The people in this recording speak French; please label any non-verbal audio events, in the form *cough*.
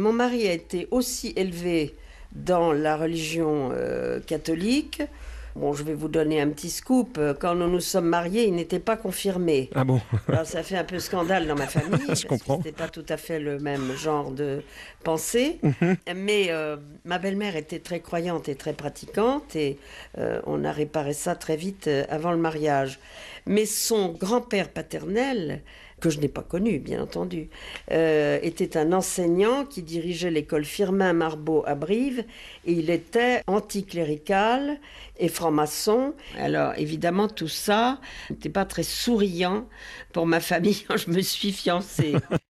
Mon mari a été aussi élevé dans la religion euh, catholique. Bon, je vais vous donner un petit scoop. Quand nous nous sommes mariés, il n'était pas confirmé. Ah bon *laughs* Alors, ça fait un peu scandale dans ma famille. *laughs* Je comprends. C'était pas tout à fait le même genre de pensée. Mhm. Mais euh, ma belle-mère était très croyante et très pratiquante et euh, on a réparé ça très vite euh, avant le mariage. Mais son grand-père paternel, que je n'ai pas connu, bien entendu, euh, était un enseignant qui dirigeait l'école Firmin Marbeau à Brive et il était anticlérical et franc-maçon. Alors évidemment tout ça n'était pas très souriant pour ma famille quand *laughs* je me suis fiancée.